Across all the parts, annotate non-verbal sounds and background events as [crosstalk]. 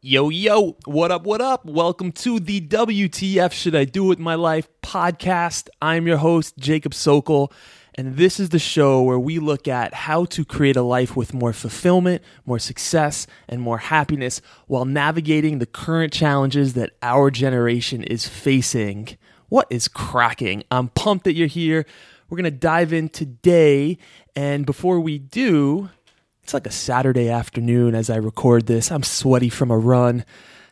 Yo, yo, what up, what up? Welcome to the WTF Should I Do With My Life podcast. I'm your host, Jacob Sokol, and this is the show where we look at how to create a life with more fulfillment, more success, and more happiness while navigating the current challenges that our generation is facing. What is cracking? I'm pumped that you're here. We're going to dive in today, and before we do, it's like a Saturday afternoon as I record this. I'm sweaty from a run.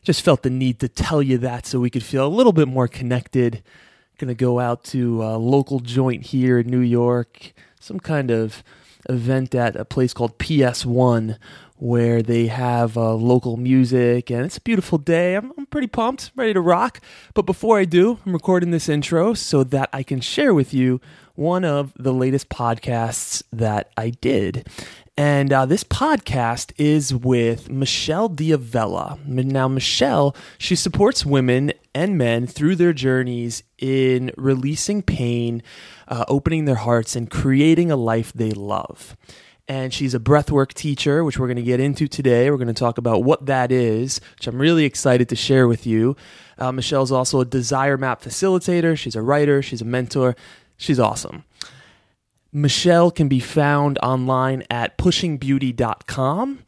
Just felt the need to tell you that so we could feel a little bit more connected. To go out to a local joint here in New York, some kind of event at a place called PS1 where they have uh, local music and it's a beautiful day. I'm, I'm pretty pumped, ready to rock. But before I do, I'm recording this intro so that I can share with you one of the latest podcasts that I did. And uh, this podcast is with Michelle Diavella. Now, Michelle, she supports women and men through their journeys in releasing pain, uh, opening their hearts, and creating a life they love. And she's a breathwork teacher, which we're going to get into today. We're going to talk about what that is, which I'm really excited to share with you. Uh, Michelle's also a desire map facilitator. She's a writer. She's a mentor. She's awesome. Michelle can be found online at pushingbeauty.com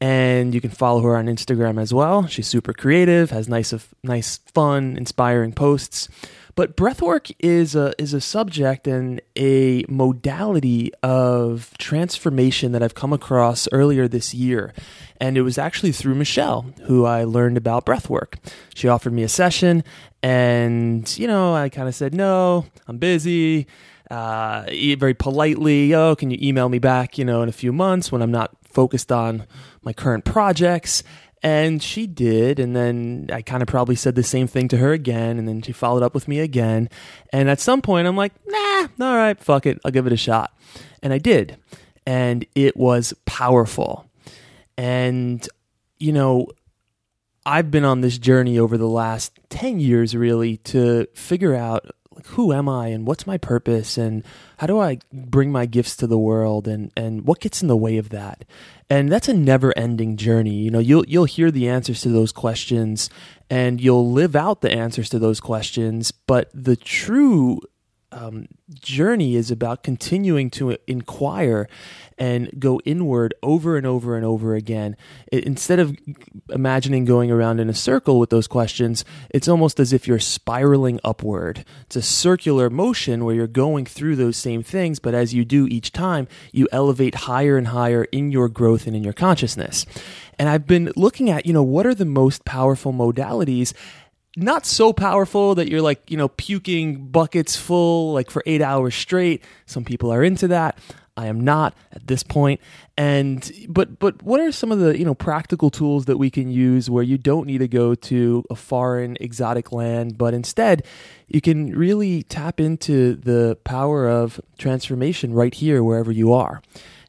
and you can follow her on Instagram as well. She's super creative, has nice nice fun, inspiring posts. But breathwork is a is a subject and a modality of transformation that I've come across earlier this year. And it was actually through Michelle who I learned about breathwork. She offered me a session and you know, I kind of said, "No, I'm busy." Uh, very politely, oh, can you email me back, you know, in a few months when I'm not focused on my current projects? And she did. And then I kind of probably said the same thing to her again. And then she followed up with me again. And at some point, I'm like, nah, all right, fuck it. I'll give it a shot. And I did. And it was powerful. And, you know, I've been on this journey over the last 10 years really to figure out like who am I and what's my purpose and how do I bring my gifts to the world and and what gets in the way of that? And that's a never-ending journey. You know, you'll you'll hear the answers to those questions and you'll live out the answers to those questions, but the true um, journey is about continuing to inquire and go inward over and over and over again. It, instead of imagining going around in a circle with those questions, it's almost as if you're spiraling upward. It's a circular motion where you're going through those same things, but as you do each time, you elevate higher and higher in your growth and in your consciousness. And I've been looking at, you know, what are the most powerful modalities not so powerful that you're like, you know, puking buckets full like for eight hours straight. Some people are into that. I am not at this point. And but but what are some of the you know practical tools that we can use where you don't need to go to a foreign exotic land, but instead you can really tap into the power of transformation right here wherever you are.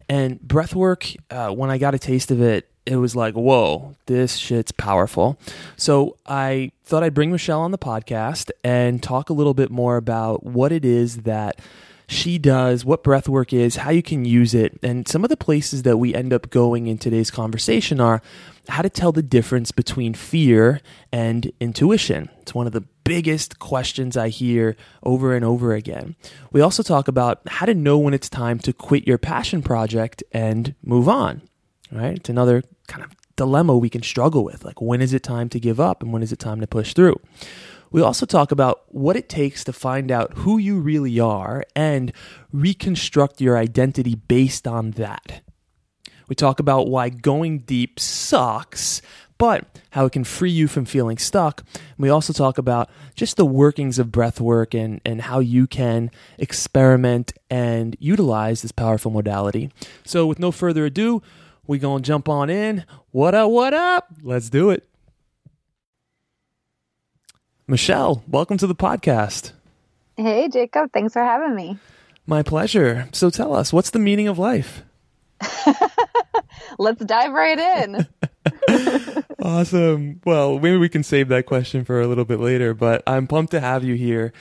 And breathwork, uh, when I got a taste of it, it was like, whoa, this shit's powerful. So I thought I'd bring Michelle on the podcast and talk a little bit more about what it is that she does, what breathwork is, how you can use it, and some of the places that we end up going in today's conversation are how to tell the difference between fear and intuition. It's one of the biggest questions I hear over and over again. We also talk about how to know when it's time to quit your passion project and move on right? It's another kind of dilemma we can struggle with. Like, when is it time to give up and when is it time to push through? We also talk about what it takes to find out who you really are and reconstruct your identity based on that. We talk about why going deep sucks, but how it can free you from feeling stuck. we also talk about just the workings of breath work and, and how you can experiment and utilize this powerful modality. So, with no further ado, we gonna jump on in. What up? What up? Let's do it. Michelle, welcome to the podcast. Hey, Jacob. Thanks for having me. My pleasure. So tell us, what's the meaning of life? [laughs] Let's dive right in. [laughs] awesome. Well, maybe we can save that question for a little bit later, but I'm pumped to have you here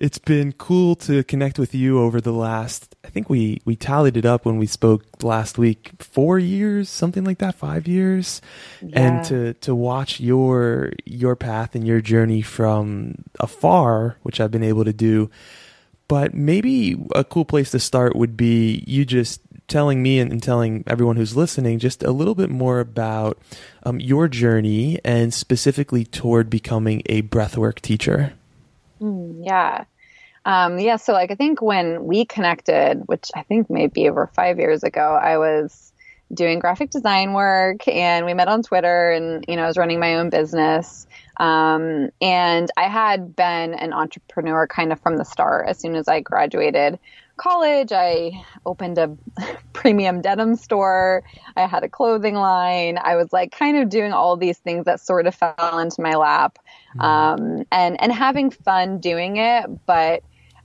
It's been cool to connect with you over the last. I think we we tallied it up when we spoke last week. Four years, something like that. Five years, Yeah. and to to watch your your path and your journey from afar, which I've been able to do. But maybe a cool place to start would be you just telling me and, telling everyone who's listening just a little bit more about um, your journey and specifically toward becoming a breathwork teacher. Mm, yeah. Um, yeah. So, like, I think when we connected, which I think maybe over five years ago, I was doing graphic design work and we met on Twitter and, you know, I was running my own business. Um, and I had been an entrepreneur kind of from the start. As soon as I graduated college, I opened a [laughs] premium denim store. I had a clothing line. I was like kind of doing all these things that sort of fell into my lap. Um, and, and having fun doing it. But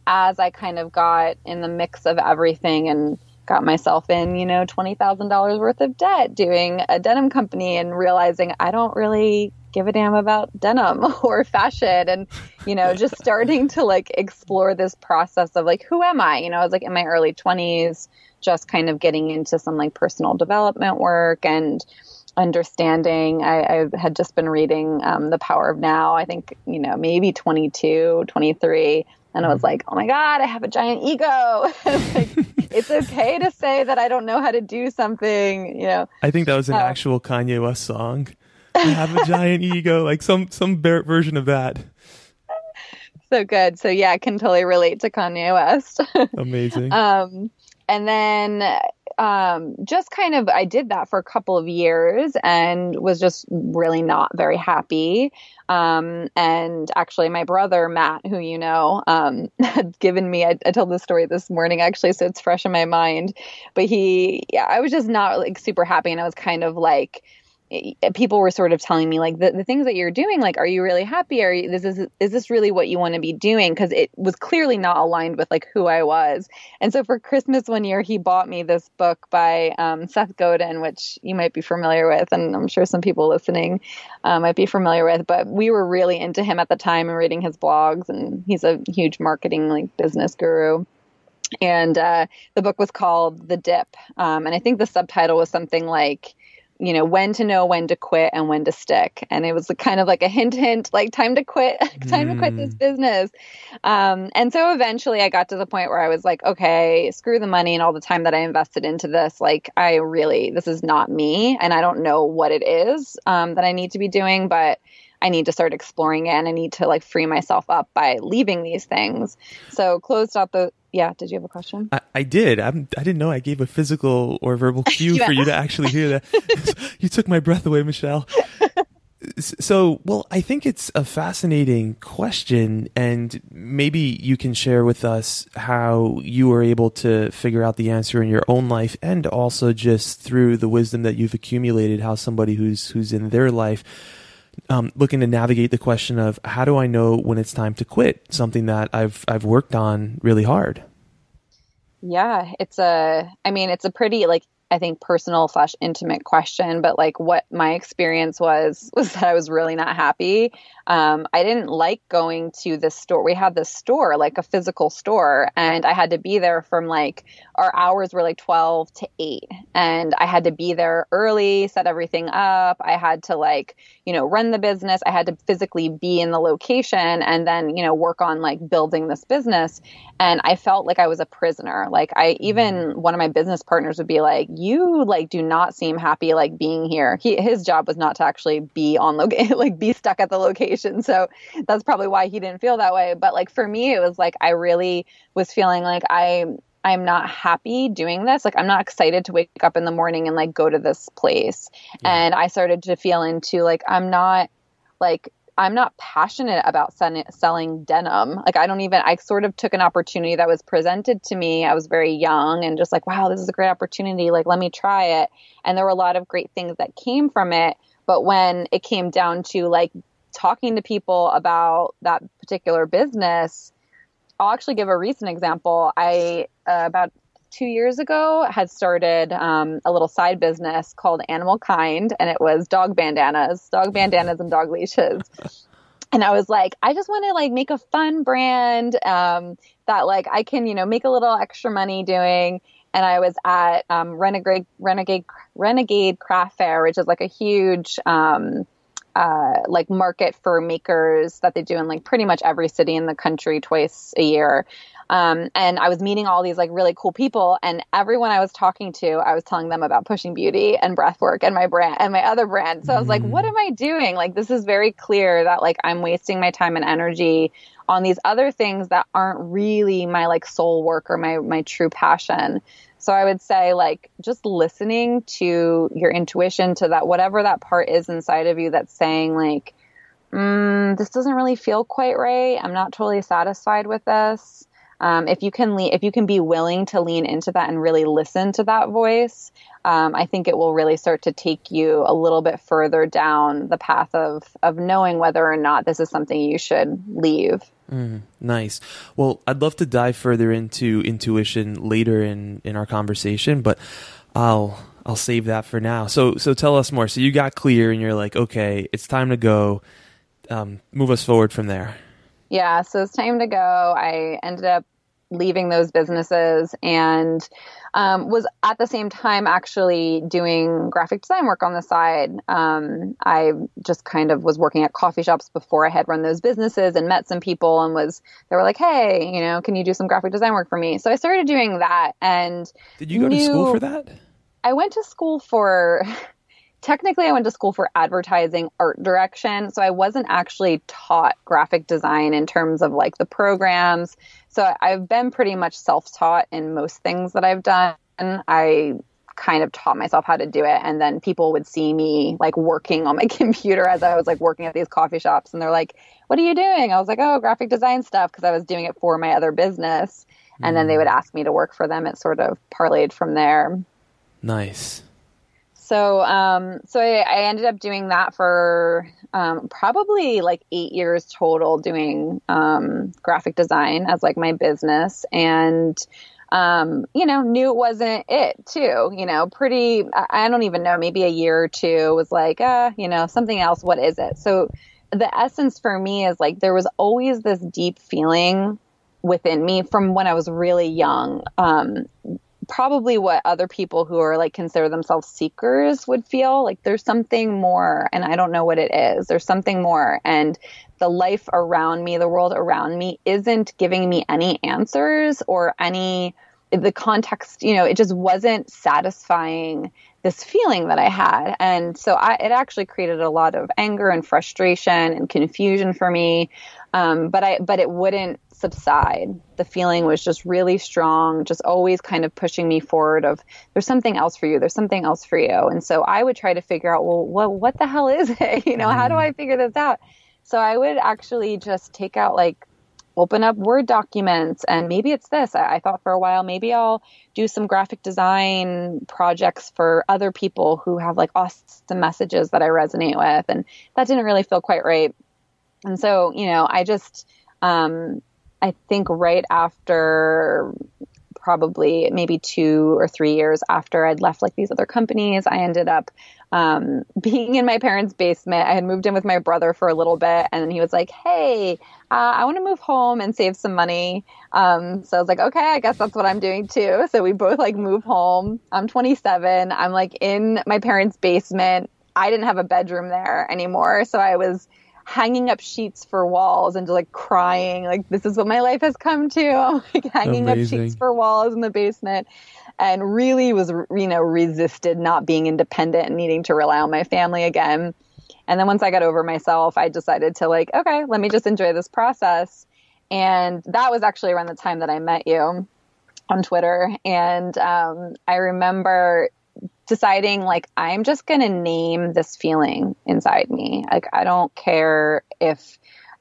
as I kind of got in the mix of everything and got myself in, you know, $20,000 worth of debt doing a denim company and realizing I don't really give a damn about denim [laughs] or fashion and you know just [laughs] starting to like explore this process of like who am i? You know i was like in my early 20s just kind of getting into some like personal development work and understanding. I, I had just been reading um, the power of now i think you know maybe 22 23 and I was like, oh my God, I have a giant ego. [laughs] like, it's okay to say that I don't know how to do something, you know. I think that was an Uh, actual Kanye West song. I have a giant [laughs] ego, like some some version of that. So good. So yeah, I can totally relate to Kanye West. [laughs] Amazing. um, and then um, just kind of, I did that for a couple of years and was just really not very happy. Um, and actually, my brother Matt, who you know, um, [laughs] had given me. I, I told this story this morning actually, so it's fresh in my mind. But he, yeah, I was just not like super happy, and I was kind of like people were sort of telling me like the, the things that you're doing like are you really happy? Are you this is is this really what you want to be doing? Because it was clearly not aligned with like who i was. And so for christmas one year he bought me this book by um, seth godin which you might be familiar with and i'm sure some people listening uh, might be familiar with but we were really into him at the time and reading his blogs and he's a huge marketing like business guru. And uh, the book was called the dip um, and i think the subtitle was something like you know when to know when to quit and when to stick. And it was kind of like a hint hint like time to quit [laughs] time to quit this business. Um, and so eventually i got to the point where i was like okay screw the money and all the time that i invested into this. Like i really this is not me and i don't know what it is um, that i need to be doing but I need to start exploring it and I need to like free myself up by leaving these things. So closed out the yeah, did you have a question? I, I did. I'm, I didn't know I gave a physical or verbal [laughs] cue Yeah. for you to actually hear that. [laughs] [laughs] you took my breath away, Michelle. So, well, I think it's a fascinating question, and maybe you can share with us how you were able to figure out the answer in your own life, and also just through the wisdom that you've accumulated, how somebody who's who's in their life um, looking to navigate the question of how do I know when it's time to quit something that I've I've worked on really hard. Yeah, it's a, I mean, it's a pretty like, I think personal slash intimate question, but like what my experience was, [laughs] was that I was really not happy. Um, I didn't like going to this store. We had this store, like a physical store, and I had to be there from like, our hours were like 12 to 8. And I had to be there early, set everything up. I had to like, you know, run the business. I had to physically be in the location and then, you know, work on like building this business. And I felt like I was a prisoner. Like I even one of my business partners would be like, "You like do not seem happy like being here." He his job was not to actually be on location, [laughs] like be stuck at the location. So that's probably why he didn't feel that way. But like for me, it was like I really was feeling like I I'm not happy doing this. Like I'm not excited to wake up in the morning and like go to this place. And I started to feel into like I'm not like I'm not passionate about sen- selling denim. Like I don't even I sort of took an opportunity that was presented to me. I was very young and just like, wow, this is a great opportunity. Like let me try it. And there were a lot of great things that came from it, but when it came down to like talking to people about that particular business, I'll actually give a recent example. I uh, about two years ago had started um, a little side business called Animal Kind, and it was dog bandanas, dog bandanas, and dog leashes. [laughs] and I was like, I just want to like make a fun brand um, that like I can, you know, make a little extra money doing. And I was at um, Renegade Renegade Renegade Craft Fair, which is like a huge um, uh, like market for makers that they do in like pretty much every city in the country twice a year. Um, and I was meeting all these like really cool people, and everyone I was talking to, I was telling them about pushing beauty and breathwork and my brand and my other brand. So I was like, what am I doing? Like, this is very clear that like I'm wasting my time and energy on these other things that aren't really my like soul work or my my true passion. So I would say like just listening to your intuition to that whatever that part is inside of you that's saying like mm, this doesn't really feel quite right. I'm not totally satisfied with this um, if you can le- if you can be willing to lean into that and really listen to that voice, um, I think it will really start to take you a little bit further down the path of of knowing whether or not this is something you should leave. Mm, nice. Well, I'd love to dive further into intuition later in in our conversation, but I'll I'll save that for now. So so tell us more. So you got clear and you're like, okay, it's time to go. Um, move us forward from there. Yeah, so it's time to go. I ended up leaving those businesses and um, was at the same time actually doing graphic design work on the side. Um, I just kind of was working at coffee shops before I had run those businesses and met some people and was they were like, hey, you know, can you do some graphic design work for me? So I started doing that. And did you go knew, to school for that? I went to school for technically I went to school for advertising art direction. So I wasn't actually taught graphic design in terms of like the programs. So I've been pretty much self taught in most things that I've done. I kind of taught myself how to do it and then people would see me like working on my [laughs] computer as I was like working at these coffee shops and they're like what are you doing I was like oh graphic design stuff because I was doing it for my other business and then they mm. would ask me to work for them it sort of parlayed from there nice so um, so I, I, ended up doing that for um, probably like eight years total doing um, graphic design as like my business. And um, you know knew it wasn't it too you know pretty I, I don't even know maybe a year or two was like uh you know something else what is it? So the essence for me is like there was always this deep feeling within me from when I was really young um, probably what other people who are like consider themselves seekers would feel like there's something more and I don't know what it is. There's something more and the life around me, the world around me isn't giving me any answers or any the context, you know, it just wasn't satisfying this feeling that I had. And so I, it actually created a lot of anger and frustration and confusion for me. Um, but I, but it wouldn't subside. The feeling was just really strong, just always kind of pushing me forward of there's something else for you, there's something else for you. And so I would try to figure out, well, what what the hell is it? [laughs] You know, how do I mm. figure this out? So I would actually just take out like open up Word documents and maybe it's this. I, I, thought for a while maybe I'll do some graphic design projects for other people who have like awesome messages that I resonate with. And that didn't really feel quite right. And so, you know, I just um, I think right after probably maybe two or three years after I'd left like these other companies, I ended up um, [laughs] being in my parents' basement. I had moved in with my brother for a little bit, and he was like, "Hey, uh, I want to move home and save some money." Um, so I was like, "Okay, I guess that's what I'm doing too." [laughs] So we both like move home. I'm 27. I'm like in my parents' basement. I didn't have a bedroom there anymore, so I was hanging up sheets for walls and just like crying, like this is what my life has come to. I'm [laughs] like hanging Amazing. up sheets for walls in the basement and really was, you know, resisted not being independent and needing to rely on my family again. And then once I got over myself, I decided to like, okay, let me just enjoy this process. And that was actually around the time that I met you on Twitter. And um, I remember deciding like I'm just going to name this feeling inside me. Like I don't care if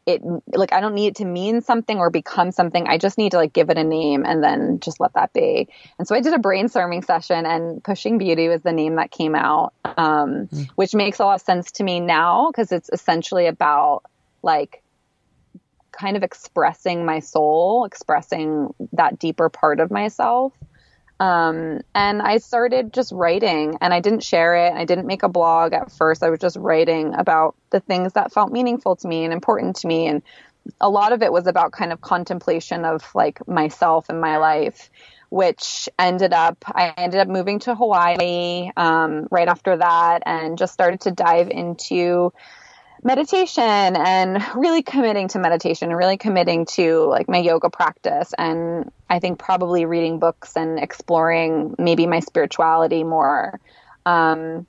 it like I don't need it to mean something or become something. I just need to like give it a name and then just let that be. And so I did a brainstorming session and pushing beauty was the name that came out. Um, mm. which makes a lot of sense to me now because it's essentially about like kind of expressing my soul, expressing that deeper part of myself. Um, and I started just writing and I didn't share it. I didn't make a blog at first. I was just writing about the things that felt meaningful to me and important to me. And a lot of it was about kind of contemplation of like myself and my life, which ended up, I ended up moving to Hawaii um, right after that and just started to dive into meditation and really committing to meditation and really committing to like my yoga practice and I think probably reading books and exploring maybe my spirituality more. Um,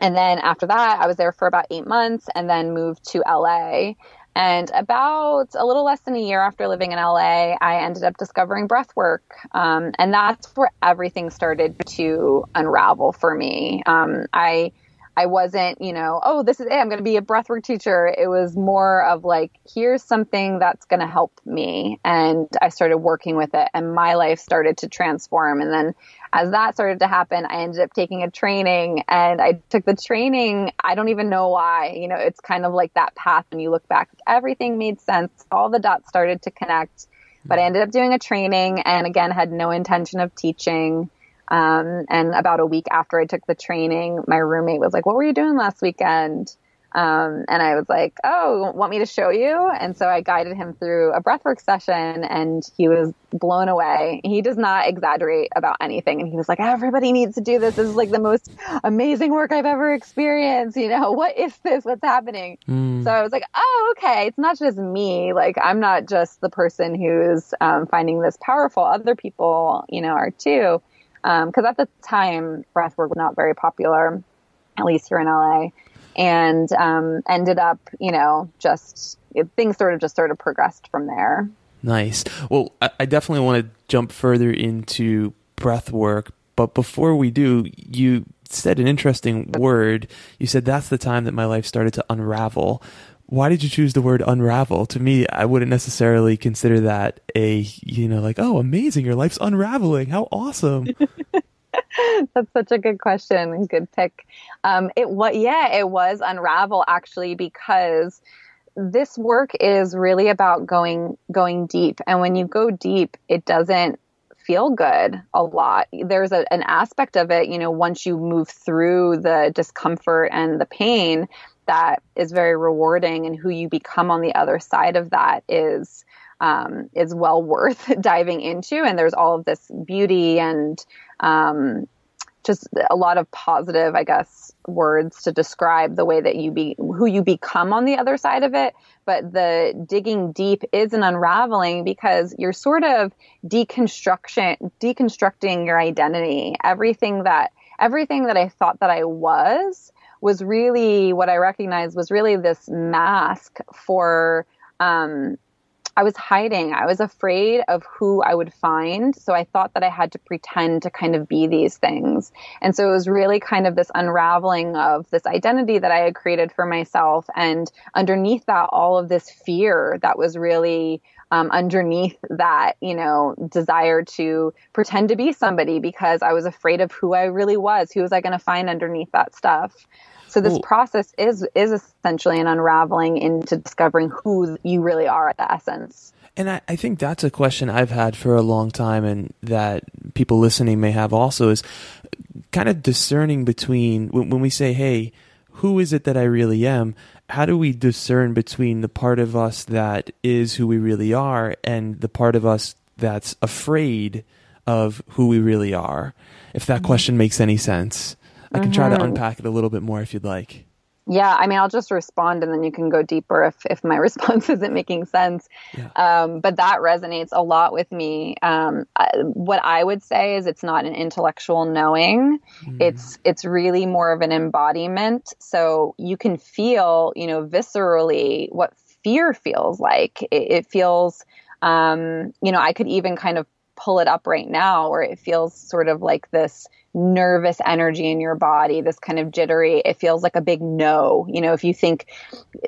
and then after that, I was there for about eight months and then moved to LA. And about a little less than a year after living in LA, I ended up discovering breath work. Um, and that's where everything started to unravel for me. Um, I I wasn't, you know, oh, this is it. I'm going to be a breathwork teacher. It was more of like, here's something that's going to help me. And I started working with it and my life started to transform. And then as that started to happen, I ended up taking a training and I took the training. I don't even know why, you know, it's kind of like that path when you look back, everything made sense. All the dots started to connect, but I mm-hmm. ended up doing a training and again had no intention of teaching. Um, and about a week after I took the training, my roommate was like, What were you doing last weekend? Um, and I was like, Oh, want me to show you? And so I guided him through a breathwork session and he was blown away. He does not exaggerate about anything. And he was like, Everybody needs to do this. This is like the most amazing work I've ever experienced. You know, [laughs] what is this? What's happening? Mm. So I was like, Oh, okay. It's not just me. Like, I'm not just the person who's um, finding this powerful. Other people, you know, are too because um, at the time breathwork was not very popular, at least here in LA, and um, ended up, you know, just it, things sort of just sort of progressed from there. Nice. Well, I, I definitely want to jump further into breathwork, but before we do, you said an interesting word. You said that's the time that my life started to unravel why did you choose the word unravel? To me, I wouldn't necessarily consider that a, you know, like, oh, amazing, your life's unraveling. How awesome. [laughs] That's such a good question good pick. Um, it what yeah, it was unravel actually because this work is really about going going deep, and when you go deep, it doesn't feel good a lot. There's a, an aspect of it, you know, once you move through the discomfort and the pain, that is very rewarding and who you become on the other side of that is um, is well worth [laughs] diving into. And there's all of this beauty and um, just a lot of positive i guess words to describe the way that you be who you become on the other side of it. But the digging deep is an unraveling because you're sort of deconstruction deconstructing your identity. Everything that everything that i thought that i was was really what I recognized was really this mask for um, I was hiding. I was afraid of who I would find. So I thought that I had to pretend to kind of be these things. And so it was really kind of this unraveling of this identity that I had created for myself. And underneath that, all of this fear that was really um, underneath that, you know, desire to pretend to be somebody because I was afraid of who I really was. Who was I going to find underneath that stuff? So this Ooh. process is is essentially an unraveling into discovering who you really are at the essence. And I, I, think that's a question I've had for a long time, and that people listening may have also is kind of discerning between when, when we say, "Hey, who is it that I really am?" How do we discern between the part of us that is who we really are and the part of us that's afraid of who we really are? If that mm-hmm. question makes any sense. I can try to mm-hmm. unpack it a little bit more if you'd like. Yeah, I mean, I'll just respond and then you can go deeper if, if my [laughs] response isn't making sense. Yeah. Um, but that resonates a lot with me. Um, I, what I would say is it's not an intellectual knowing. Mm. It's it's really more of an embodiment. So you can feel, you know, viscerally what fear feels like. It, it feels, um, you know, I could even kind of pull it up right now, where it feels sort of like this nervous energy in your body, this kind of jittery. It feels like a big no. You know, if you think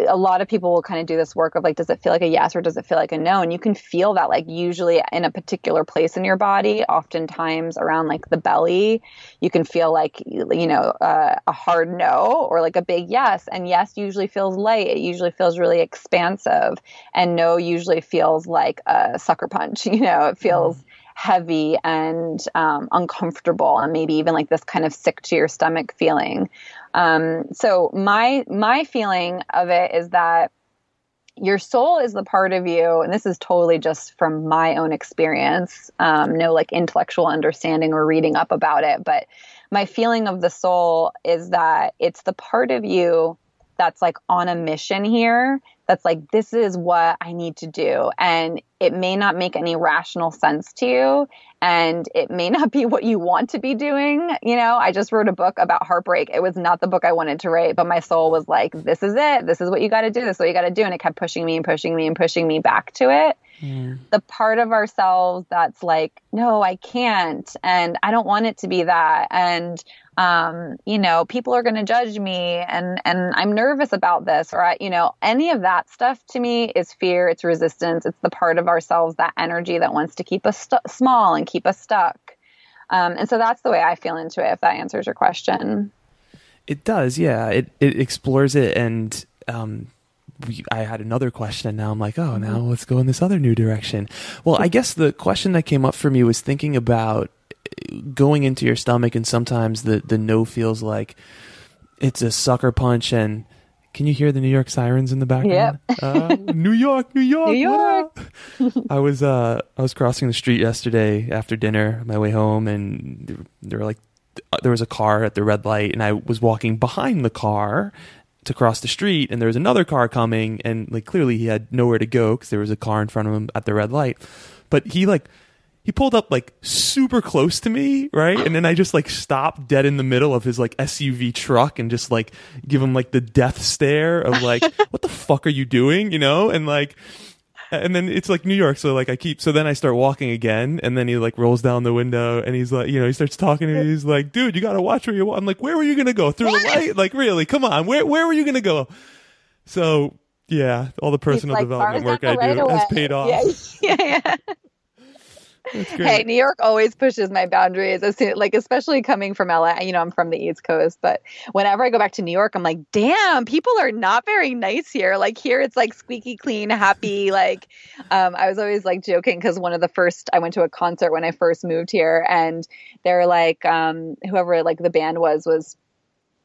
a lot of people will kind of do this work of like, does it feel like a yes or does it feel like a no? And you can feel that like usually in a particular place in your body, oftentimes around like the belly, you can feel like, you know, uh, a hard no or like a big yes. And yes usually feels light. It usually feels really expansive. And no usually feels like a sucker punch. [laughs] You know, it feels. Mm heavy and um, uncomfortable and maybe even like this kind of sick to your stomach feeling. Um, so my my feeling of it is that your soul is the part of you and this is totally just from my own experience um, no like intellectual understanding or reading up about it but my feeling of the soul is that it's the part of you that's like on a mission here that's like this is what i need to do and it may not make any rational sense to you and it may not be what you want to be doing. You know, I just wrote a book about heartbreak. It was not the book I wanted to write, but my soul was like, this is it. This is what you got to do. This is what you got to do. And it kept pushing me and pushing me and pushing me back to it. Yeah. The part of ourselves that's like, no, I can't. And I don't want it to be that. And um, you know, people are going to judge me and, and I'm nervous about this or, I, you know, any of that stuff to me is fear. It's resistance. It's the part of ourselves, that energy that wants to keep us st- small and keep us stuck. Um, and so that's the way I feel into it, if that answers your question. It does. Yeah. It, it explores it. And, um, we, I had another question and now I'm like, oh, now mm-hmm. let's go in this other new direction. Well, I guess the question that came up for me was thinking about going into your stomach, and sometimes the the no feels like it's a sucker punch. And can you hear the New York sirens in the background? Yep. uh, New York, New York, New York. I was uh I was crossing the street yesterday after dinner, on my way home, and there were like there was a car at the red light, and I was walking behind the car to cross the street, and there was another car coming, and like clearly he had nowhere to go because there was a car in front of him at the red light, but he like he pulled up like super close to me, right? And then I just like stopped dead in the middle of his like SUV truck and just like give him like the death stare of like, [laughs] what the fuck are you doing? You know? And like, [laughs] and then it's like New York, so like I keep. So then I start walking again, and then he like rolls down the window, and he's like, you know, he starts talking to me. He's like, "Dude, you gotta watch where you." I'm like, "Where were you gonna go through the light? Like, really? Come on, where where were you gonna go?" So yeah, all the personal like, development work I do away. has paid off. Yeah, [laughs] yeah. yeah. Hey, New York always pushes my boundaries. As soon, like especially coming from LA. You know, I'm from the East Coast, but whenever I go back to New York, I'm like, damn, people are not very nice here. Like here, it's like squeaky clean, happy. [laughs] like, um, I was always like joking because one of the first I went to a concert when I first moved here, and they're like, um, whoever like the band was was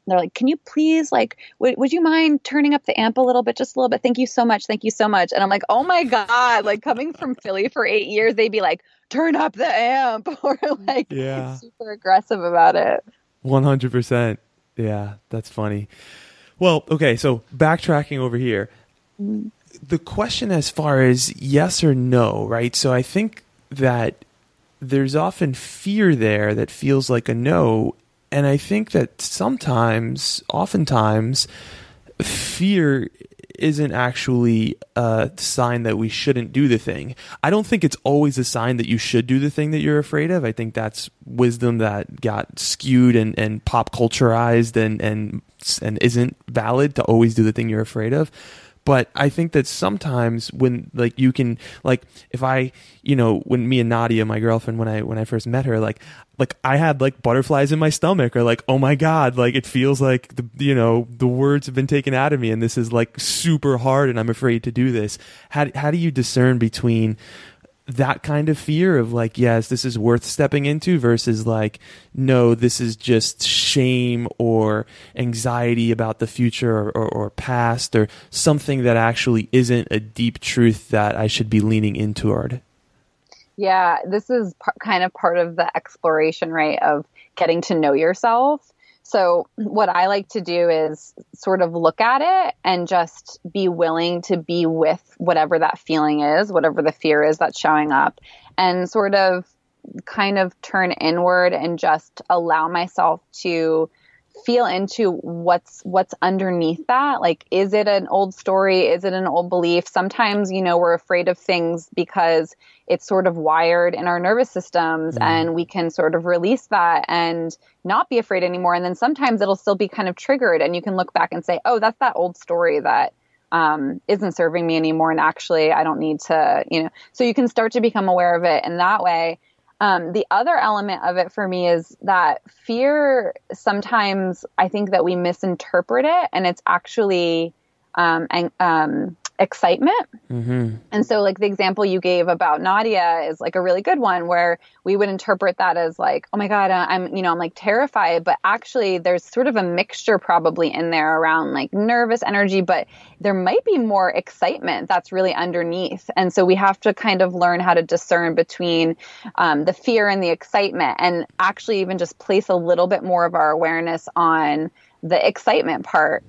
they're like, can you please like, would, would you mind turning up the amp a little bit, just a little bit? Thank you so much. Thank you so much. And I'm like, oh my God, like coming from Philly for eight years, they'd be like, turn up the amp [laughs] or like yeah. [laughs] super aggressive about it. 100%. Yeah, that's funny. Well, okay. So backtracking over here, mm-hmm. the question as far as yes or no, right? So I think that there's often fear there that feels like a no and I think that sometimes, oftentimes, fear isn't actually a sign that we shouldn't do the thing. I don't think it's always a sign that you should do the thing that you're afraid of. I think that's wisdom that got skewed and, and pop culturized and, and and isn't valid to always do the thing you're afraid of but I think that sometimes when like you can like if I you know when me and Nadia my girlfriend when I when I first met her like like I had like butterflies in my stomach or like oh my god like it feels like the you know the words have been taken out of me and this is like super hard and I'm afraid to do this. How how do you discern between that kind of fear of like yes this is worth stepping into versus like no this is just shame or anxiety about the future or, or, or past or something that actually isn't a deep truth that i should be leaning in toward. Yeah this is kind of part of the exploration right of getting to know yourself so, what I like to do is sort of look at it and just be willing to be with whatever that feeling is, whatever the fear is that's showing up, and sort of kind of turn inward and just allow myself to feel into what's what's underneath that? Like is it an old story? Is it an old belief? Sometimes you know we're afraid of things because it's sort of wired in our nervous systems mm. and we can sort of release that and not be afraid anymore. And then sometimes it'll still be kind of triggered and you can look back and say oh that's that old story that um, isn't serving me anymore and actually i don't need to you know. So you can start to become aware of it in that way um, the other element of it for me is that fear sometimes I think that we misinterpret it and it's actually um, and, um, excitement. Mm-hmm. And so, like the example you gave about Nadia is like a really good one where we would interpret that as like, oh my God, uh, I'm, you know, I'm like terrified. But actually, there's sort of a mixture probably in there around like nervous energy, but there might be more excitement that's really underneath. And so, we have to kind of learn how to discern between um, the fear and the excitement and actually even just place a little bit more of our awareness on the excitement part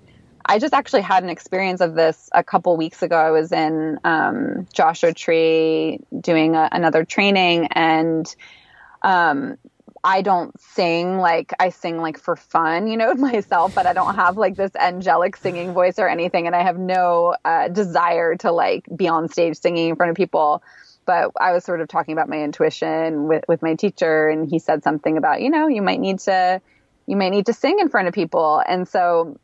I just actually had an experience of this a couple weeks ago. I was in um, Joshua Tree doing a, another training, and um, I don't sing like I sing like for fun, you know, [laughs] myself, but I don't have like this angelic singing voice or anything, and I have no uh, desire to like be on stage singing in front of people. But I was sort of talking about my intuition with with my teacher, and he said something about you know you might need to you might need to sing in front of people, and so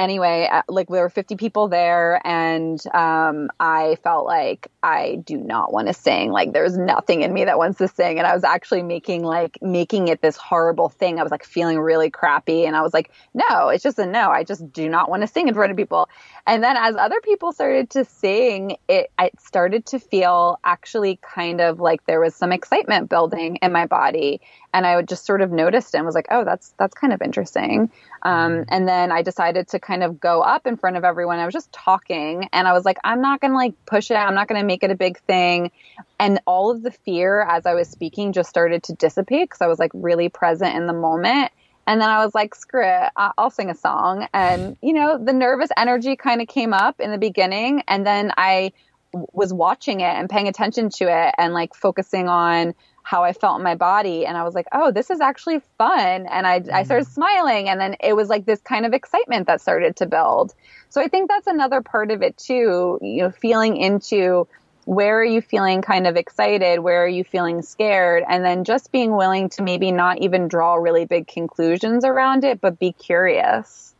anyway, uh, like there were 50 people there and um, I felt like I do not want to sing. Like there's nothing in me that wants to sing. And I was actually making like making it this horrible thing. I was like feeling really crappy. And I was like, no, it's just a no. I just do not want to sing in front of people. And then as other people started to sing, it, it started to feel actually kind of like there was some excitement building in my body and I would just sort of noticed and was like, oh, that's that's kind of interesting. Um, mm-hmm. and then I decided to kind of go up in front of everyone. I was just talking, and I was like, I'm not gonna like push it. I'm not gonna make it a big thing. And all of the fear as I was speaking just started to dissipate because I was like really present in the moment. And then I was like, screw it, I'll sing a song. And, you know, the nervous energy kind of came up in the beginning. And then I was watching it and paying attention to it and like focusing on how I felt in my body. And I was like, oh, this is actually fun. And I, mm-hmm. I started mm-hmm. smiling. And then it was like this kind of excitement that started to build. So I think that's another part of it too, you know, feeling into where are you feeling kind of excited? Where are you feeling scared? And then just being willing to maybe not even draw really big conclusions around it, but be curious.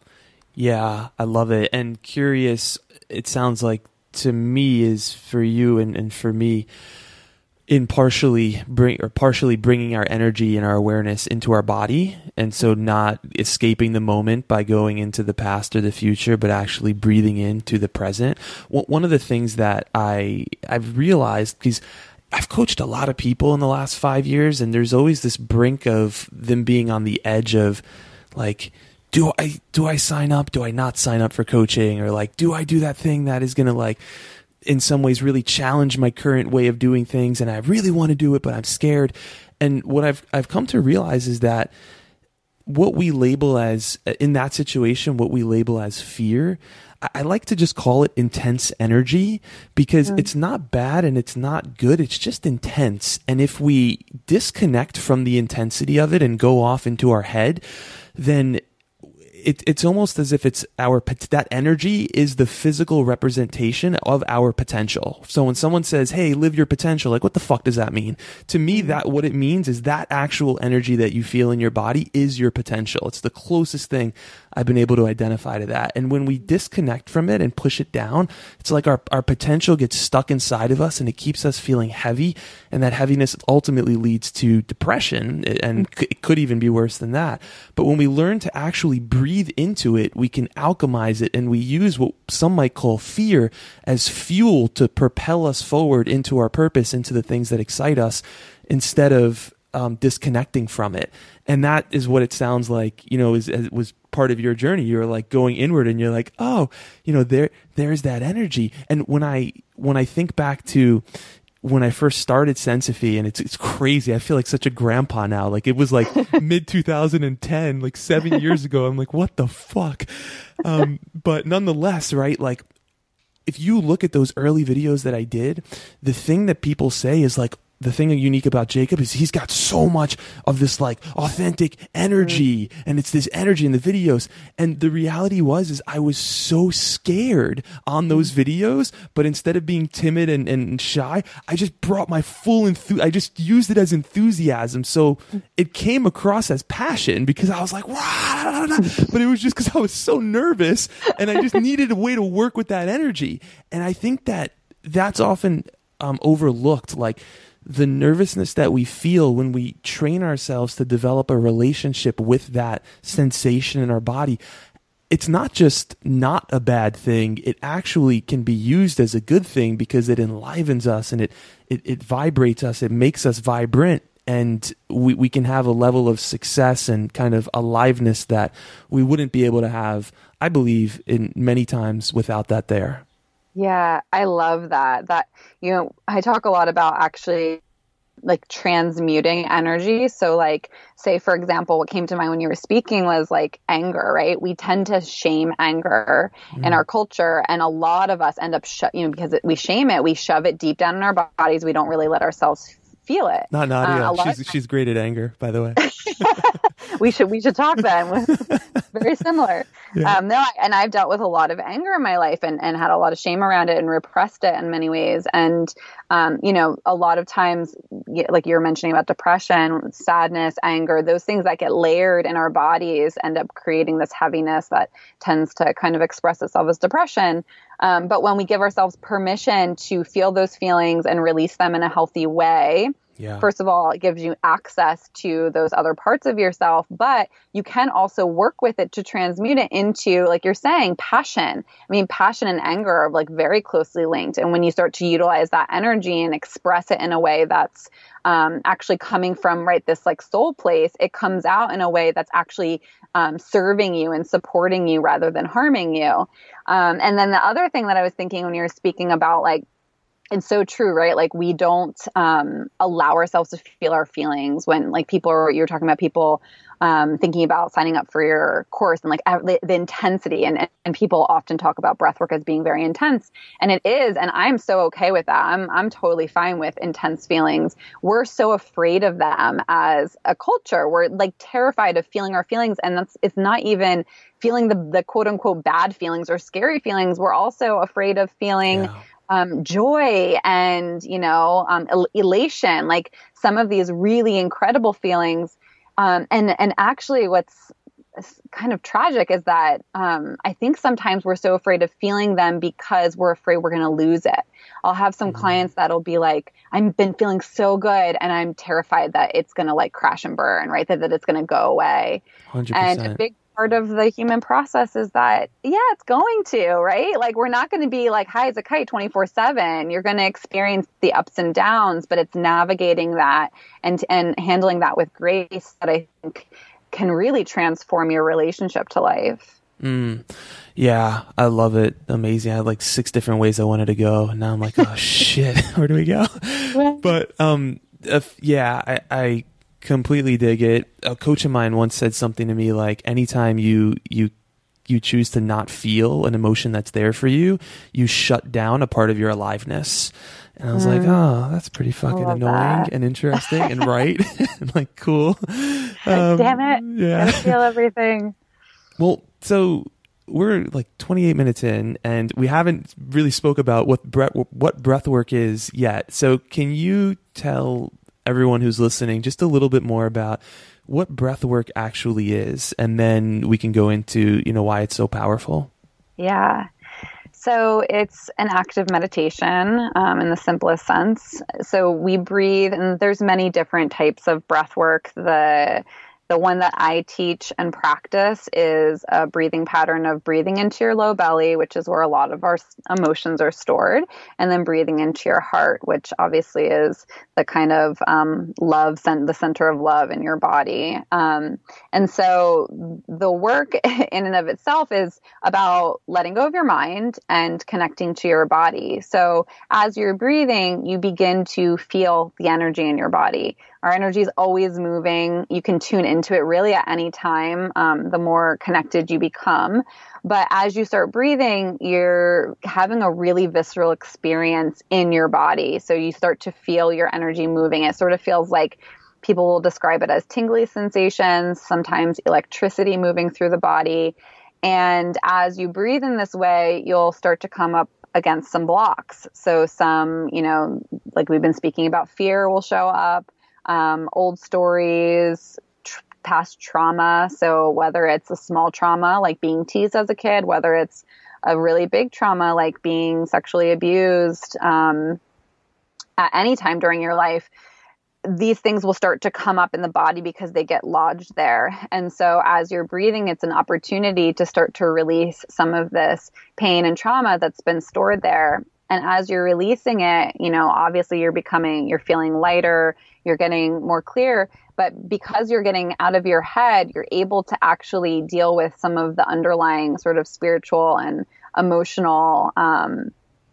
Yeah, I love it. And curious, it sounds like to me is for you and, and for me in partially bring or partially bringing our energy and our awareness into our body and so not escaping the moment by going into the past or the future but actually breathing into the present. One of the things that i i've realized because I've coached a lot of people in the last 5 years and there's always this brink of them being on the edge of like do I do I sign up? Do I not sign up for coaching? Or like do I do that thing that is going to like in some ways really challenge my current way of doing things and I really want to do it but I'm scared and what I've I've come to realize is that what we label as in that situation what we label as fear I like to just call it intense energy because mm. it's not bad and it's not good. It's just intense. And if we disconnect from the intensity of it and go off into our head, then it, it's almost as if it's our that energy is the physical representation of our potential. So when someone says, "Hey, live your potential," like what the fuck does that mean? To me, that what it means is that actual energy that you feel in your body is your potential. It's the closest thing I've been able to identify to that. And when we disconnect from it and push it down, it's like our our potential gets stuck inside of us and it keeps us feeling heavy, and that heaviness ultimately leads to depression and mm-hmm. it could even be worse than that. But when we learn to actually breathe into it, we can alchemize it, and we use what some might call fear as fuel to propel us forward into our purpose, into the things that excite us, instead of um, disconnecting from it. And that is what it sounds like, you know, is, is, was part of your journey. You're like going inward and you're like, oh, you know, there, there's that energy. And when I, when I think back to, when I first started Sensophy, and it's it's crazy. I feel like such a grandpa now. Like it was like [laughs] mid 2010, like seven years ago. I'm like, what the fuck? Um, but nonetheless, right? Like, if you look at those early videos that I did, the thing that people say is like, the thing unique about Jacob is he's got so much of this like authentic energy mm. and it's this energy in the videos. And the reality was is I was so scared on those mm. videos, but instead of being timid and, and shy, I just brought my full enthusiasm. I just used it as enthusiasm. So it came across as passion because I was like, [laughs] but it was just because I was so nervous and I just needed a way to work with that energy. And I think that that's often um, overlooked. Like, the nervousness that we feel when we train ourselves to develop a relationship with that sensation in our body it's not just not a bad thing. It actually can be used as a good thing because it enlivens us and it, it, it vibrates us. It makes us vibrant and we, we can have a level of success and kind of aliveness that we wouldn't be able to have, I believe, in many times without that there. Yeah, I love that. That, you know, I talk a lot about actually like transmuting energy. So, like, say, for example, what came to mind when you were speaking was like anger, right? We tend to shame anger mm. in our culture. And a lot of us end up, sh- you know, because it, we shame it, we shove it deep down in our bodies. We don't really let ourselves feel it. Not Nadia. Uh, she's, she's great at anger, by the way. [laughs] we should we should talk then. [laughs] Very similar. Yeah. Um, no, I, and I've dealt with a lot of anger in my life and, and had a lot of shame around it and repressed it in many ways. And um, you know, a lot of times, like you were mentioning about depression, sadness, anger, those things that get layered in our bodies end up creating this heaviness that tends to kind of express itself as depression. Um, but when we give ourselves permission to feel those feelings and release them in a healthy way, yeah. First of all, it gives you access to those other parts of yourself, but you can also work with it to transmute it into, like you're saying, passion. I mean, passion and anger are like very closely linked. And when you start to utilize that energy and express it in a way that's um, actually coming from right this like soul place, it comes out in a way that's actually um, serving you and supporting you rather than harming you. Um, and then the other thing that I was thinking when you were speaking about like it's so true, right? Like we don't um, allow ourselves to feel our feelings when, like, people are. You're talking about people um, thinking about signing up for your course and like the, the intensity, and and people often talk about breath work as being very intense, and it is, and I'm so okay with that. I'm I'm totally fine with intense feelings. We're so afraid of them as a culture. We're like terrified of feeling our feelings, and that's it's not even feeling the the quote unquote bad feelings or scary feelings. We're also afraid of feeling. Yeah um, joy and you know um, elation like some of these really incredible feelings um, and and actually what's kind of tragic is that um, I think sometimes we're so afraid of feeling them because we're afraid we're going to lose it. I'll have some mm-hmm. clients that'll be like, I've been feeling so good and I'm terrified that it's going to like crash and burn, right? That, that it's going to go away. 100%. And a big part of the human process is that yeah it's going to right? Like we're not going to be like high as a kite 24 7 you're going to experience the ups and downs but it's navigating that and and handling that with grace that i think can really transform your relationship to life. Mm. yeah i love it. Amazing. I had like six different ways i wanted to go and now i'm like oh [laughs] shit. [laughs] Where do we go? But um if, yeah i i completely dig it. A coach of mine once said something to me like, anytime you you you choose to not feel an emotion that's there for you, you shut down a part of your aliveness. And I was mm. like, oh, that's pretty fucking annoying that. and interesting and right. [laughs] and like, cool. Um, Damn it. Yeah. Gotta feel everything. Well, so we're like 28 minutes in and we haven't really spoke about what breath, what breath work is yet. So can you tell everyone who's listening just a little bit more about what breath work actually is and then we can go into you know why it's so powerful. Yeah. So it's an active meditation um, in the simplest sense. So we breathe and there's many different types of breath work the the one that I teach and practice is a breathing pattern of breathing into your low belly, which is where a lot of our emotions are stored, and then breathing into your heart, which obviously is the kind of um, love, the center of love in your body. Um, and so the work [laughs] in and of itself is about letting go of your mind and connecting to your body. So as you're breathing, you begin to feel the energy in your body. Our energy is always moving. You can tune into it really at any time. Um, the more connected you become. But as you start breathing, you're having a really visceral experience in your body. So you start to feel your energy moving. It sort of feels like people will describe it as tingly sensations, sometimes electricity moving through the body. And as you breathe in this way, you'll start to come up against some blocks. So, some, you know, like we've been speaking about, fear will show up um, old stories, tr- past trauma. So whether it's a small trauma like being teased as a kid, whether it's a really big trauma like being sexually abused um, at any time during your life, these things will start to come up in the body because they get lodged there. And so, as you're breathing, it's an opportunity to start to release some of this pain and trauma that's been stored there. And as you're releasing it, you know, obviously you're becoming, you're feeling lighter, you're getting more clear. But because you're getting out of your head, you're able to actually deal with some of the underlying sort of spiritual and emotional, um,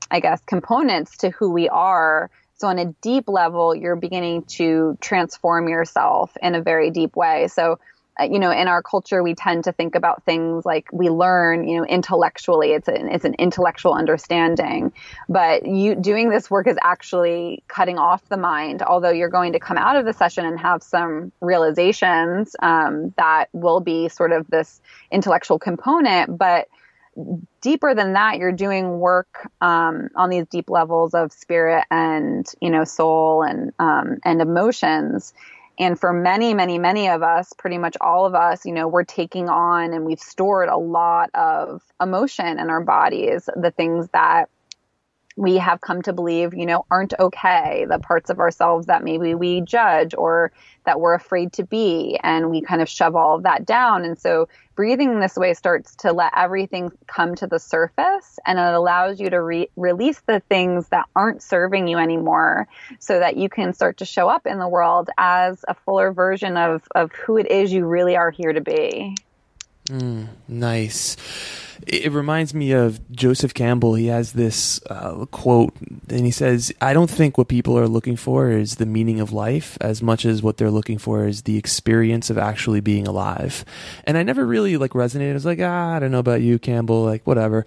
I guess, components to who we are so, on a deep level, you're beginning to transform yourself in a very deep way. So, you know, in our culture, we tend to think about things like we learn, you know, intellectually. It's an it's an intellectual understanding, but you doing this work is actually cutting off the mind. Although you're going to come out of the session and have some realizations um, that will be sort of this intellectual component, but deeper than that, you're doing work um, on these deep levels of spirit and you know soul and um, and emotions. And for many, many, many of us, pretty much all of us, you know, we're taking on and we've stored a lot of emotion in our bodies, the things that we have come to believe, you know, aren't okay, the parts of ourselves that maybe we judge or that we're afraid to be. And we kind of shove all of that down. And so breathing this way starts to let everything come to the surface and it allows you to re- release the things that aren't serving you anymore so that you can start to show up in the world as a fuller version of, of who it is you really are here to be. Mm, nice it reminds me of Joseph Campbell. He has this uh, quote, and he says, "I don't think what people are looking for is the meaning of life as much as what they're looking for is the experience of actually being alive." And I never really like resonated. I was like, "Ah, I don't know about you, Campbell. Like, whatever."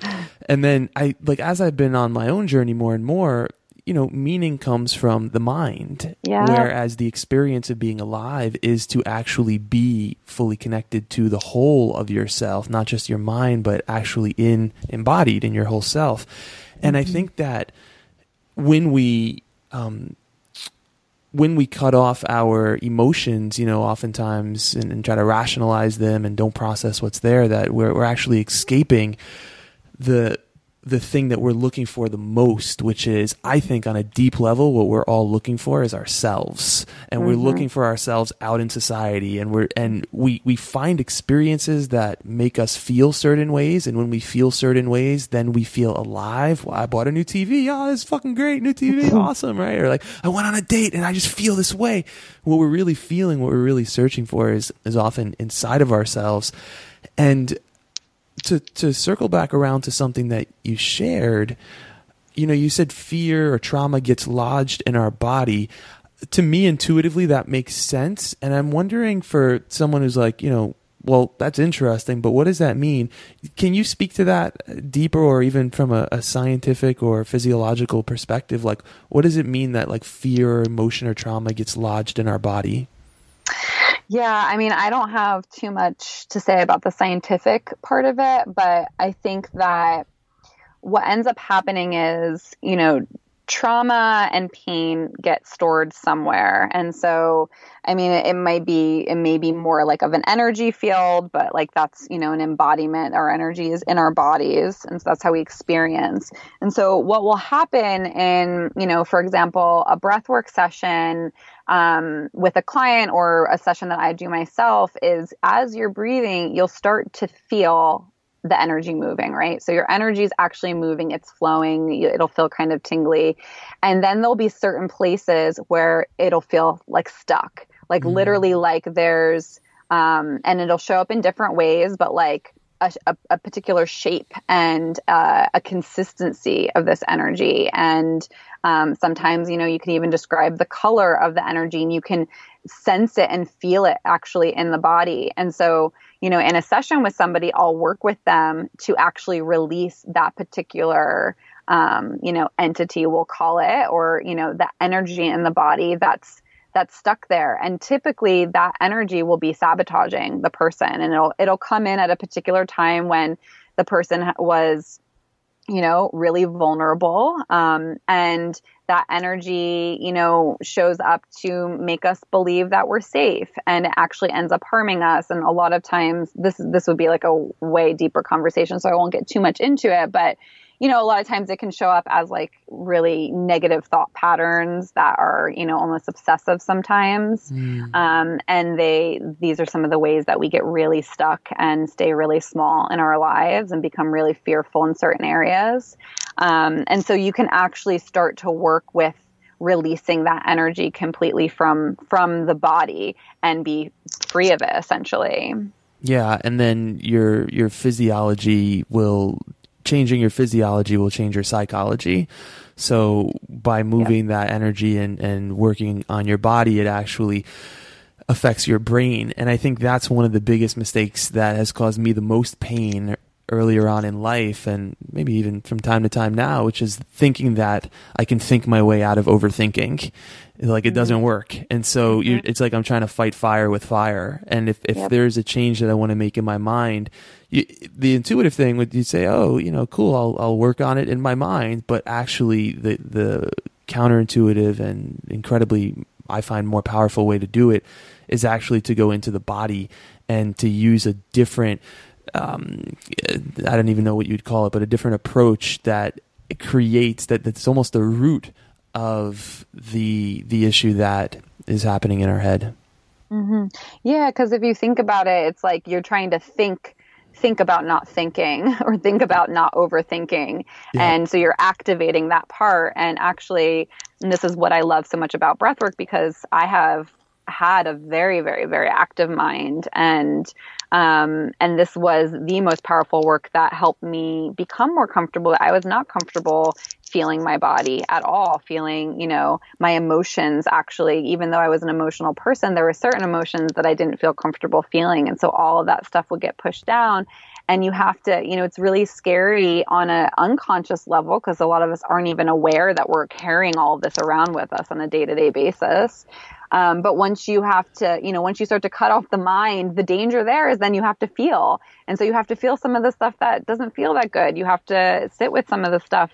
And then I like as I've been on my own journey more and more, you know, meaning comes from the mind. Yeah. Whereas the experience of being alive is to actually be fully connected to the whole of yourself, not just your mind, but actually in embodied in your whole self. And mm-hmm. I think that when we um, when we cut off our emotions, you know, oftentimes and, and, try to rationalize them and don't process what's there, that we're, we're actually escaping the the thing that we're looking for the most, which is, I think, on a deep level, what we're all looking for is ourselves, and mm-hmm. we're looking for ourselves out in society, and we're and we we find experiences that make us feel certain ways, and when we feel certain ways, then we feel alive. Well, I bought a new TV. Oh, it's fucking great, new TV, [laughs] awesome, right? Or like, I went on a date and I just feel this way. What we're really feeling, what we're really searching for, is is often inside of ourselves, and to to circle back around to something that you shared, you know, you said fear or trauma gets lodged in our body. To me, intuitively, that makes sense. And I'm wondering for someone who's like, you know, well, that's interesting, but what does that mean? Can you speak to that deeper or even from a, a, scientific or physiological perspective? Like, what does it mean that like fear or emotion or trauma gets lodged in our body? Yeah, I mean, I don't have too much to say about the scientific part of it, but I think that what ends up happening is, you know, trauma and pain get stored somewhere. And so, I mean, it, might be, it may be more like of an energy field, but like that's, you know, an embodiment. Our energy is in our bodies. And so that's how we experience. And so what will happen in, you know, for example, a breathwork session, um, with a client or a session that I do myself is as you're breathing, you'll start to feel the energy moving, right? So your energy is actually moving, it's flowing, it'll feel kind of tingly. And then there'll be certain places where it'll feel like stuck, like mm. literally like there's, um, and it'll show up in different ways, but like a, a, a particular shape and uh, a consistency of this energy. And um, sometimes, you know, you can even describe the color of the energy and you can sense it and feel it actually in the body. And so, you know, in a session with somebody, I'll work with them to actually release that particular, um, you know, entity, we'll call it, or, you know, the energy in the body that's that's stuck there. And typically that energy will be sabotaging the person and it'll it'll come in at a particular time when the person was you know really vulnerable. Um, and that energy you know shows up to make us believe that we're safe and it actually ends up harming us. And a lot of times this this would be like a way deeper conversation so I won't get too much into it but you know, a lot of times it can show up as like really negative thought patterns that are, you know, almost obsessive sometimes. Mm. Um, and they, these are some of the ways that we get really stuck and stay really small in our lives and become really fearful in certain areas. Um, and so you can actually start to work with releasing that energy completely from from the body and be free of it essentially yeah and then your your physiology will changing your physiology will change your psychology. So by moving that energy and, and working on your body, it actually affects your brain. And I think that's one of the biggest mistakes that has caused me the most pain earlier on in life and maybe even from time to time now, which is thinking that I can think my way out of overthinking. Like it mm-hmm. doesn't work. And so mm-hmm. it's like I'm trying to fight fire with fire. And if, if yep. there's a change that I want to make in my mind, you, the intuitive thing would you say, oh, you know, cool, I'll I'll work on it in my mind, but actually the the counterintuitive and incredibly I find more powerful way to do it is actually to go into the body and to use a different um, I don't even know what you'd call it, but a different approach that creates that that's almost the root of the the issue that is happening in our head. Mm-hmm. Yeah, because if you think about it, it's like you're trying to think think about not thinking [laughs] or think about not overthinking. Yeah. And so you're activating that part. And actually, and this is what I love so much about breathwork because I have had a very, very, very active mind. And um, and this was the most powerful work that helped me become more comfortable. I was not comfortable feeling my body at all, feeling, you know, my emotions actually, even though I was an emotional person, there were certain emotions that I didn't feel comfortable feeling. And so all of that stuff would get pushed down. And you have to, you know, it's really scary on an unconscious level because a lot of us aren't even aware that we're carrying all of this around with us on a day to day basis. Um, but once you have to, you know, once you start to cut off the mind, the danger there is then you have to feel. And so you have to feel some of the stuff that doesn't feel that good. You have to sit with some of the stuff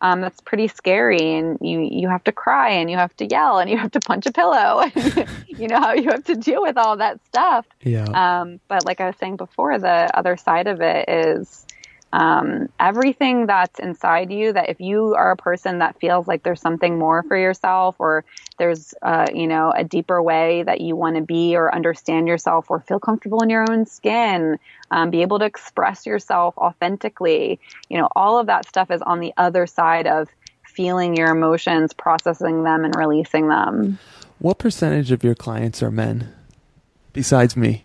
um, that's pretty scary and you you have to cry and you have to yell and you have to punch a pillow [laughs] you know how you have to deal with all that stuff yeah um, but like i was saying before the other side of it is um, everything that's inside you that if you are a person that feels like there's something more for yourself or there's uh, you know a deeper way that you want to be or understand yourself or feel comfortable in your own skin um, be able to express yourself authentically you know all of that stuff is on the other side of feeling your emotions processing them and releasing them. What percentage of your clients are men besides me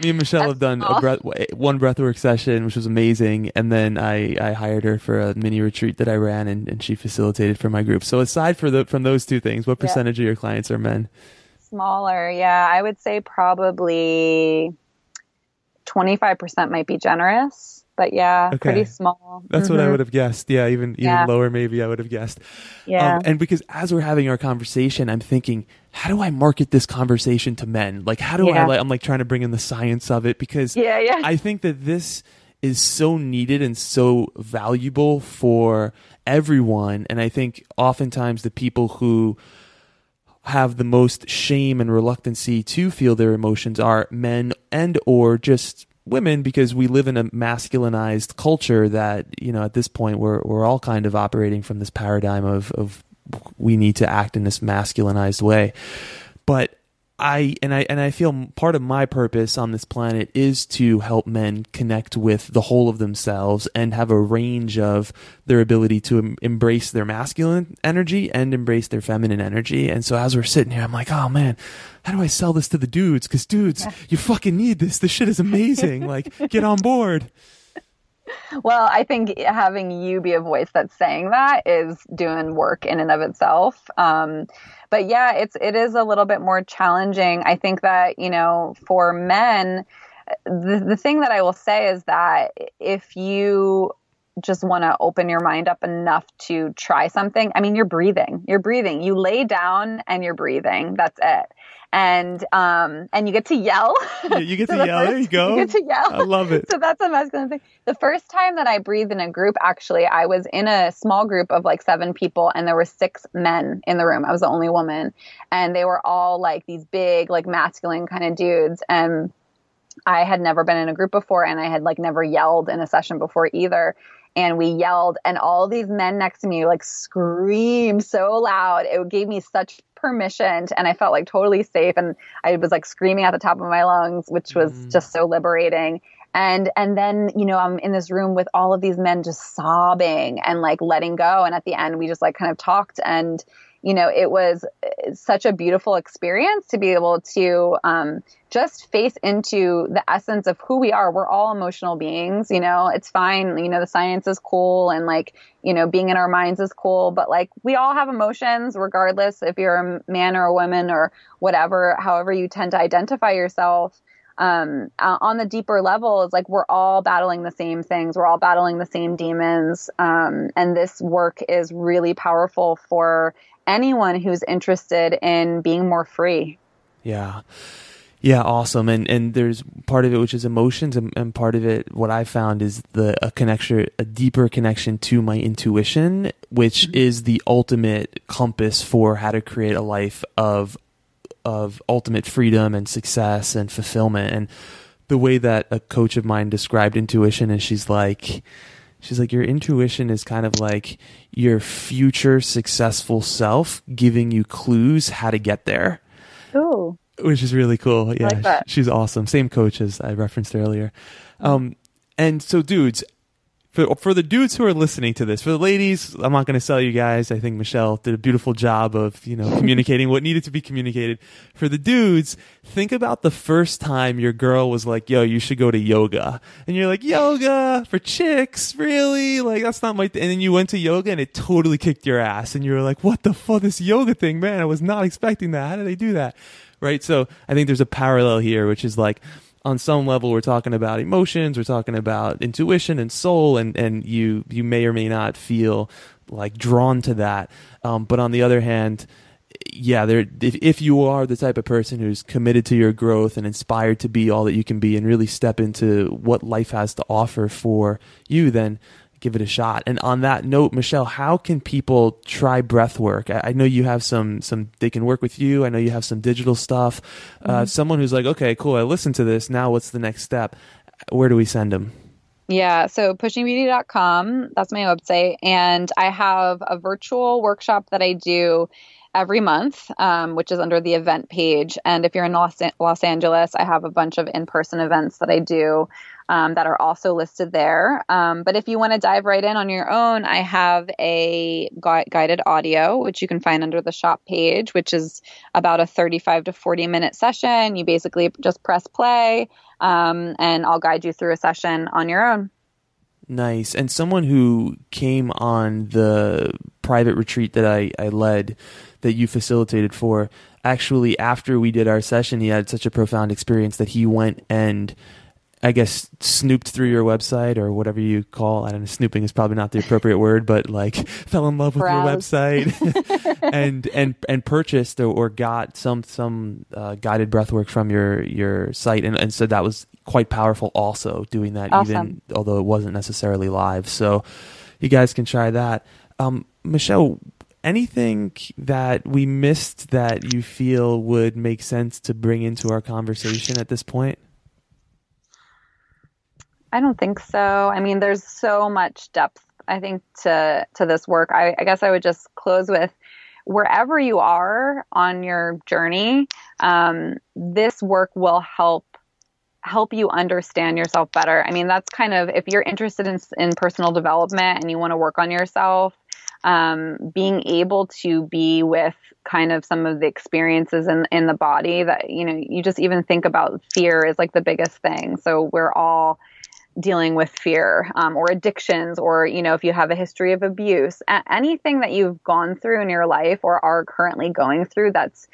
me and Michelle have done a breath, eh, one breathwork session, which was amazing, and then I, I hired her for a mini retreat that I ran, and, and she facilitated for my group. So aside for the from those two things, what percentage yeah. of your clients are men? Smaller, yeah, I would say probably twenty five percent might be generous but yeah, okay. pretty small. That's mm-hmm. what I mm-hmm. would have guessed. Yeah, even even yeah. lower maybe I would have guessed. Yeah. Um, and because as we're having our conversation, I'm thinking, how do I market this conversation to men? Like, how do yeah. I? Like, I'm like trying to bring in the science of it because yeah, yeah. I think that this is so needed and so valuable for everyone. And I think oftentimes the people who have the most shame and reluctancy to feel their emotions are men and or just women because we live in a masculinized culture that you know at this point we're we're all kind of operating from this paradigm of of we need to act in this masculinized way. But I and I and I feel part of my purpose on this planet is to help men connect with the whole of themselves and have a range of their ability to em- embrace their masculine energy and embrace their feminine energy. And so as we're sitting here, I'm like, oh man, how do I sell this to the dudes? Because dudes, you fucking need this. This shit is amazing. like, get on board. [laughs] Well, I think having you be a voice that's saying that is doing work in and of itself. Um, but yeah, it's it is a little bit more challenging. I think that you know for men, the the thing that I will say is that if you just want to open your mind up enough to try something. I mean, you're breathing. You're breathing. You lay down and you're breathing. That's it and um and you get to yell. Yeah, you get [laughs] so to the yell. First, there you [laughs] go. You get to yell. I love it. [laughs] So that's a masculine thing. The first time that I breathed in a group, actually, I was in a small group of like seven people, and there were six men in the room. I was the only woman, and they were all like these big, like masculine kind of dudes, and I had never been in a group before, and I had like never yelled in a session before either. and we yelled and all these men next to me like screamed so loud it gave me such permission and i felt like totally safe and i was like screaming at the top of my lungs which was mm. just so liberating and and then you know i'm in this room with all of these men just sobbing and like letting go and at the end we just like kind of talked and you know it was such a beautiful experience to be able to um, just face into the essence of who we are. We're all emotional beings you know? It's fine you know the science is cool and like you know being in our minds is cool but like we all have emotions regardless if you're a man or a woman or whatever however you tend to identify yourself. Um, uh, on the deeper level like we're all battling the same things. We're all battling the same demons. Um, and this work is really powerful for anyone who's interested in being more free yeah yeah awesome and and there's part of it which is emotions and, and part of it what i found is the a connection a deeper connection to my intuition which mm-hmm. is the ultimate compass for how to create a life of of ultimate freedom and success and fulfillment. And the way that a coach of mine described intuition is she's like, she's like, your intuition is kind of like your future successful self giving you clues how to get there. Ooh. Which is really cool. Yeah. Like she's awesome. Same coach as I referenced earlier. Um, and so dudes, for for the dudes who are listening to this, for the ladies, I'm not going to sell you guys. I think Michelle did a beautiful job of you know communicating what needed to be communicated. For the dudes, think about the first time your girl was like, "Yo, you should go to yoga," and you're like, "Yoga for chicks, really? Like that's not my." Th-. And then you went to yoga and it totally kicked your ass, and you were like, "What the fuck, this yoga thing, man? I was not expecting that. How did they do that?" Right. So I think there's a parallel here, which is like on some level we're talking about emotions we're talking about intuition and soul and and you you may or may not feel like drawn to that. Um, but on the other hand yeah there if, if you are the type of person who's committed to your growth and inspired to be all that you can be and really step into what life has to offer for you then give it a shot. And on that note, Michelle, how can people try breath work? I, I know you have some some they can work with you. I know you have some digital stuff. Uh, mm-hmm. Uh, someone who's like, okay, cool, I listened to this. Now what's the next step? Where do we send them? Yeah, so pushingbeauty.com, that's my website. And I have a virtual workshop that I do every month, um, which is under the event page. And if you're in Los, Los Angeles, I have a bunch of in person events that I do um, that are also listed there. Um, but if you want to dive right in on your own, I have a gu- guided audio, which you can find under the shop page, which is about a 35 to 40 minute session. You basically just press play, um, and I'll guide you through a session on your own. Nice. And someone who came on the private retreat that I, I led, that you facilitated for, actually, after we did our session, he had such a profound experience that he went and I guess snooped through your website or whatever you call. I don't know. Snooping is probably not the appropriate word, but like [laughs] fell in love with Browse. your website [laughs] [laughs] and and and purchased or, or got some some uh, guided breathwork from your your site, and and so that was quite powerful. Also doing that, awesome. even although it wasn't necessarily live. So you guys can try that. Um, Michelle, anything that we missed that you feel would make sense to bring into our conversation at this point? I don't think so. I mean, there's so much depth, I think, to to this work. I, I guess I would just close with wherever you are on your journey, um, this work will help help you understand yourself better. I mean, that's kind of if you're interested in in personal development and you want to work on yourself, um, being able to be with kind of some of the experiences in in the body that you know you just even think about fear is like the biggest thing. So we're all dealing with fear um, or addictions or you know if you have a history of abuse anything that you've gone through in your life or are currently going through that's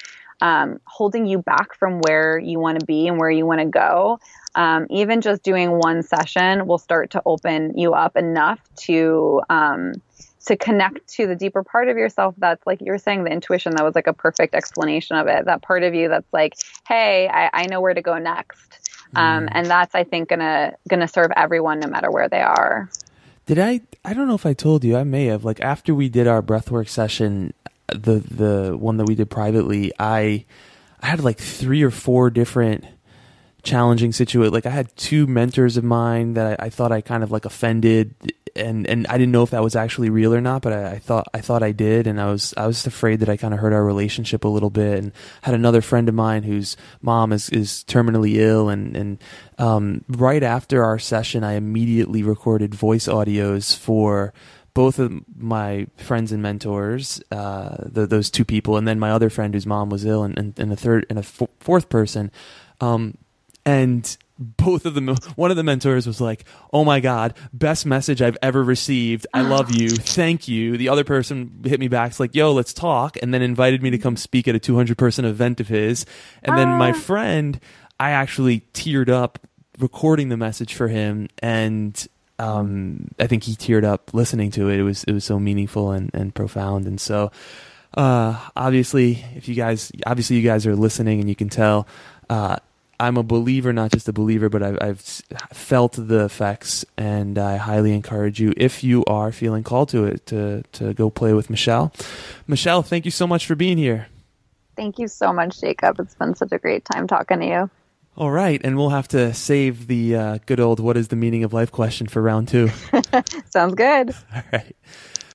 um, holding you back from where you want to be and where you want to go um, even just doing one session will start to open you up enough to um, to connect to the deeper part of yourself that's like you were saying the intuition that was like a perfect explanation of it. That part of you that's like hey i, I know where to go next um, mm. and that's I think gonna gonna serve everyone no matter where they are. Did I? I don't know if I told you. I may have. Like after we did our breathwork session, the the one that we did privately, I I had like three or four different challenging situations. Like I had two mentors of mine that I, I thought I kind of like offended and and I didn't know if that was actually real or not, but I, I thought I thought I did, and I was I was afraid that I kind of hurt our relationship a little bit. And had another friend of mine whose mom is is terminally ill, and and um, right after our session, I immediately recorded voice audios for both of my friends and mentors, uh, the, those two people, and then my other friend whose mom was ill, and, and, and a third and a f- fourth person. Um, and both of them one of the mentors was like oh my god best message i've ever received. I love you. Thank you. The other person hit me back it's like yo let's talk and then invited me to come speak at a 200 person event of his. And then my friend i actually teared up recording the message for him and um, I think he teared up listening to it. It was it was so meaningful and, and profound. And so, uh, obviously, if you guys obviously you guys are listening and you can tell, uh, I'm a believer, not just a believer, but I've, I've felt the effects, and I highly encourage you, if you are feeling called to it, to to go play with Michelle. Michelle, thank you so much for being here. Thank you so much, Jacob. It's been such a great time talking to you. All right, and we'll have to save the uh, good old "What is the meaning of life?" question for round two. [laughs] Sounds good. [laughs] All right.